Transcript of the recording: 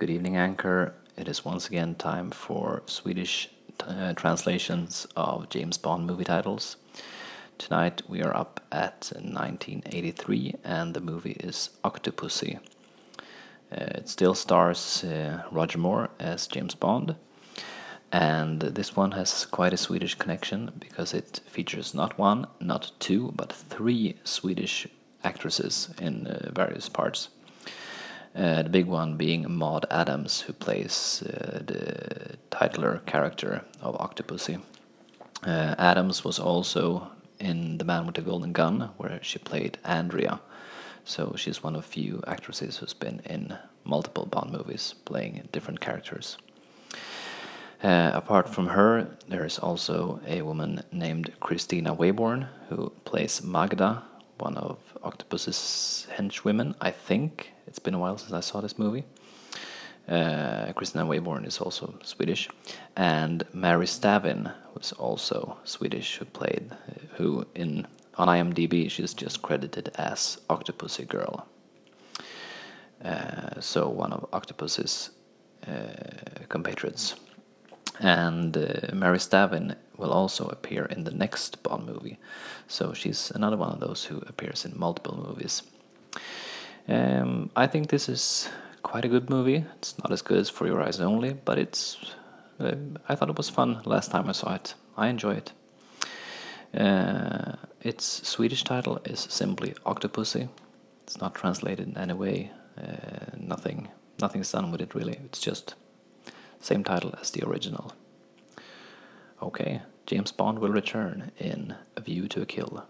Good evening, Anchor. It is once again time for Swedish uh, translations of James Bond movie titles. Tonight we are up at 1983, and the movie is Octopussy. Uh, it still stars uh, Roger Moore as James Bond, and this one has quite a Swedish connection because it features not one, not two, but three Swedish actresses in uh, various parts. Uh, the big one being Maud Adams, who plays uh, the titular character of Octopussy. Uh, Adams was also in The Man with the Golden Gun, where she played Andrea. So she's one of few actresses who's been in multiple Bond movies, playing different characters. Uh, apart from her, there is also a woman named Kristina Wayborn who plays Magda, one of Octopus's henchwomen, I think. It's been a while since I saw this movie. Uh, Kristina Wayborn is also Swedish, and Mary Stavin was also Swedish, who played, who in on IMDb she's just credited as Octopussy Girl. Uh, so one of Octopus's uh, compatriots. And uh, Mary Stavin will also appear in the next Bond movie, so she's another one of those who appears in multiple movies. Um, I think this is quite a good movie. It's not as good as For Your Eyes Only, but it's. Uh, I thought it was fun last time I saw it. I enjoy it. Uh, its Swedish title is simply Octopussy. It's not translated in any way. Uh, nothing, nothing's done with it really. It's just same title as the original. Okay, James Bond will return in A View to a Kill.